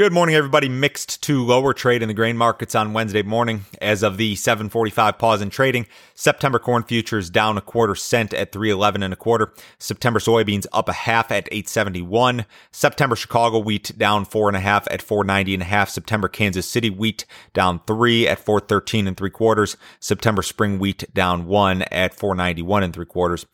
Good morning, everybody. Mixed to lower trade in the grain markets on Wednesday morning. As of the 745 pause in trading, September corn futures down a quarter cent at 311 and a quarter. September soybeans up a half at 871. September Chicago wheat down four and a half at 490 and a half. September Kansas City wheat down three at 413 and three quarters. September spring wheat down one at 491 and three quarters.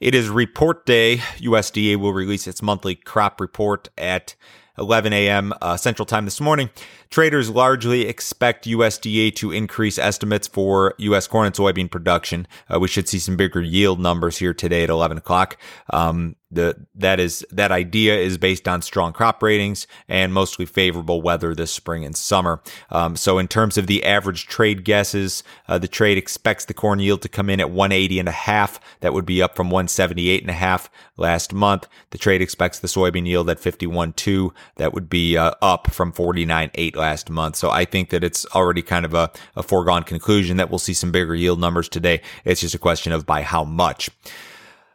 It is report day. USDA will release its monthly crop report at 11 a.m. Uh, Central Time this morning. Traders largely expect USDA to increase estimates for U.S. corn and soybean production. Uh, we should see some bigger yield numbers here today at 11 o'clock. Um, the that is that idea is based on strong crop ratings and mostly favorable weather this spring and summer. Um, so in terms of the average trade guesses, uh, the trade expects the corn yield to come in at 180 and a half. That would be up from 178 and a half last month. The trade expects the soybean yield at 51.2. That would be uh, up from 49.8 last month. So I think that it's already kind of a, a foregone conclusion that we'll see some bigger yield numbers today. It's just a question of by how much.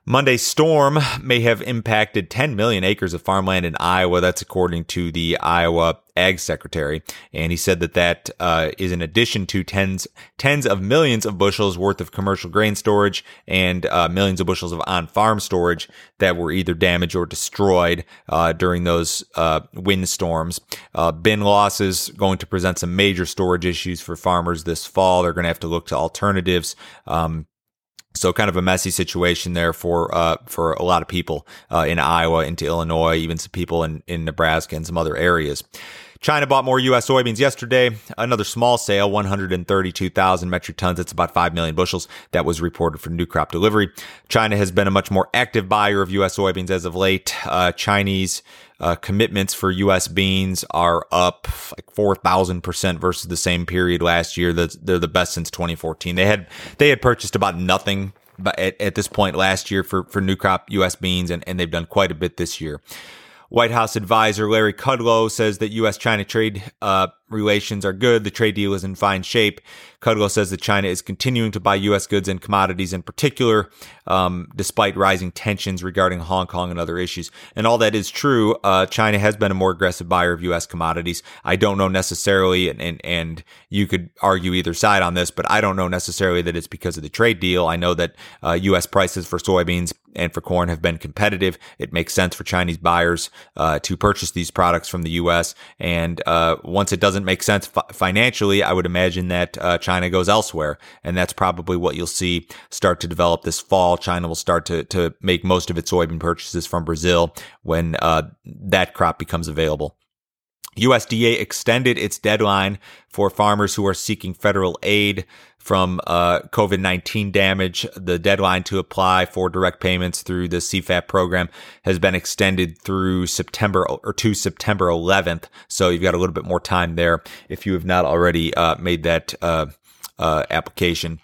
Monday's storm may have impacted 10 million acres of farmland in Iowa. That's according to the Iowa Ag Secretary, and he said that that uh, is in addition to tens tens of millions of bushels worth of commercial grain storage and uh, millions of bushels of on-farm storage that were either damaged or destroyed uh, during those uh, wind storms. Uh, bin losses going to present some major storage issues for farmers this fall. They're going to have to look to alternatives. Um, so kind of a messy situation there for uh, for a lot of people uh, in Iowa, into Illinois, even some people in in Nebraska and some other areas. China bought more U.S. soybeans yesterday. Another small sale, 132,000 metric tons. That's about 5 million bushels. That was reported for new crop delivery. China has been a much more active buyer of U.S. soybeans as of late. Uh, Chinese uh, commitments for U.S. beans are up like 4,000% versus the same period last year. They're the best since 2014. They had, they had purchased about nothing but at, at this point last year for, for new crop U.S. beans, and, and they've done quite a bit this year. White House advisor Larry Kudlow says that U.S. China trade uh, relations are good. The trade deal is in fine shape. Kudlow says that China is continuing to buy U.S. goods and commodities in particular, um, despite rising tensions regarding Hong Kong and other issues. And all that is true. Uh, China has been a more aggressive buyer of U.S. commodities. I don't know necessarily, and, and, and you could argue either side on this, but I don't know necessarily that it's because of the trade deal. I know that uh, U.S. prices for soybeans and for corn have been competitive. It makes sense for Chinese buyers uh, to purchase these products from the U.S. And uh, once it doesn't make sense fi- financially, I would imagine that uh, China goes elsewhere, and that's probably what you'll see start to develop this fall. China will start to to make most of its soybean purchases from Brazil when uh, that crop becomes available. USDA extended its deadline for farmers who are seeking federal aid from uh, COVID 19 damage. The deadline to apply for direct payments through the CFAP program has been extended through September or to September 11th. So you've got a little bit more time there if you have not already uh, made that uh, uh application.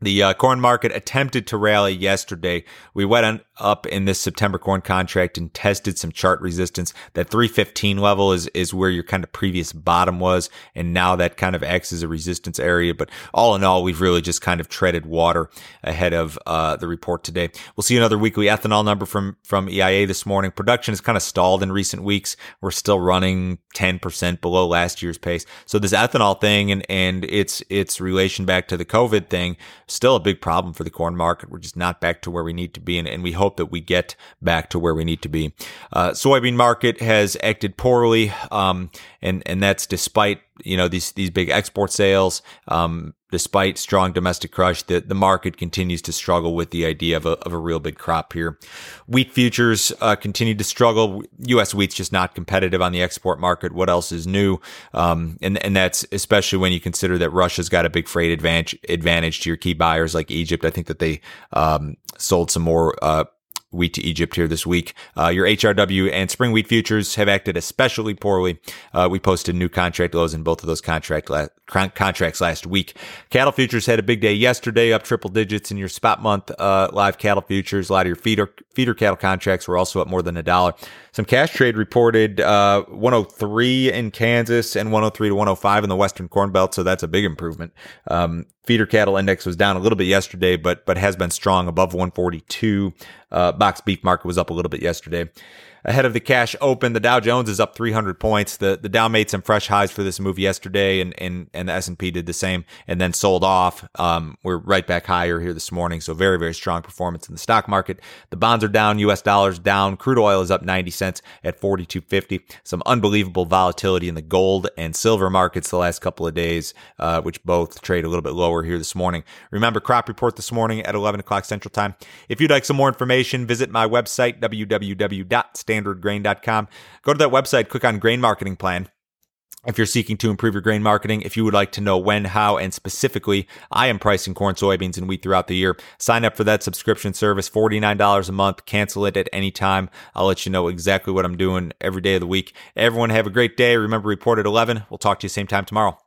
The uh, corn market attempted to rally yesterday. We went up in this September corn contract and tested some chart resistance. That 315 level is, is where your kind of previous bottom was. And now that kind of acts as a resistance area. But all in all, we've really just kind of treaded water ahead of uh, the report today. We'll see another weekly ethanol number from, from EIA this morning. Production has kind of stalled in recent weeks. We're still running 10% below last year's pace. So this ethanol thing and, and its, its relation back to the COVID thing still a big problem for the corn market. We're just not back to where we need to be, and, and we hope that we get back to where we need to be. Uh, soybean market has acted poorly, um, and and that's despite you know these these big export sales. Um, despite strong domestic crush, the, the market continues to struggle with the idea of a, of a real big crop here. Wheat futures uh, continue to struggle. U.S. wheat's just not competitive on the export market. What else is new? Um, and and that's especially when you consider that Russia's got a big freight advantage advantage to your key buyers like Egypt. I think that they um, sold some more. Uh, wheat to Egypt here this week. Uh, your HRW and spring wheat futures have acted especially poorly. Uh, we posted new contract lows in both of those contract la- contracts last week. Cattle futures had a big day yesterday, up triple digits in your spot month uh, live cattle futures. A lot of your feeder feeder cattle contracts were also up more than a dollar. Some cash trade reported uh, 103 in Kansas and 103 to 105 in the Western Corn Belt, so that's a big improvement. Um, feeder cattle index was down a little bit yesterday, but but has been strong above 142. Uh, box beef market was up a little bit yesterday. Ahead of the cash open, the Dow Jones is up 300 points. The the Dow made some fresh highs for this move yesterday, and and and the S and P did the same, and then sold off. Um, we're right back higher here this morning, so very very strong performance in the stock market. The bonds are down, U.S. dollars down. Crude oil is up 90 cents at 42.50. Some unbelievable volatility in the gold and silver markets the last couple of days, uh, which both trade a little bit lower here this morning. Remember, crop report this morning at 11 o'clock Central Time. If you'd like some more information, visit my website www standardgrain.com. Go to that website, click on grain marketing plan. If you're seeking to improve your grain marketing, if you would like to know when, how, and specifically I am pricing corn, soybeans, and wheat throughout the year, sign up for that subscription service, $49 a month. Cancel it at any time. I'll let you know exactly what I'm doing every day of the week. Everyone have a great day. Remember, report at 11. We'll talk to you same time tomorrow.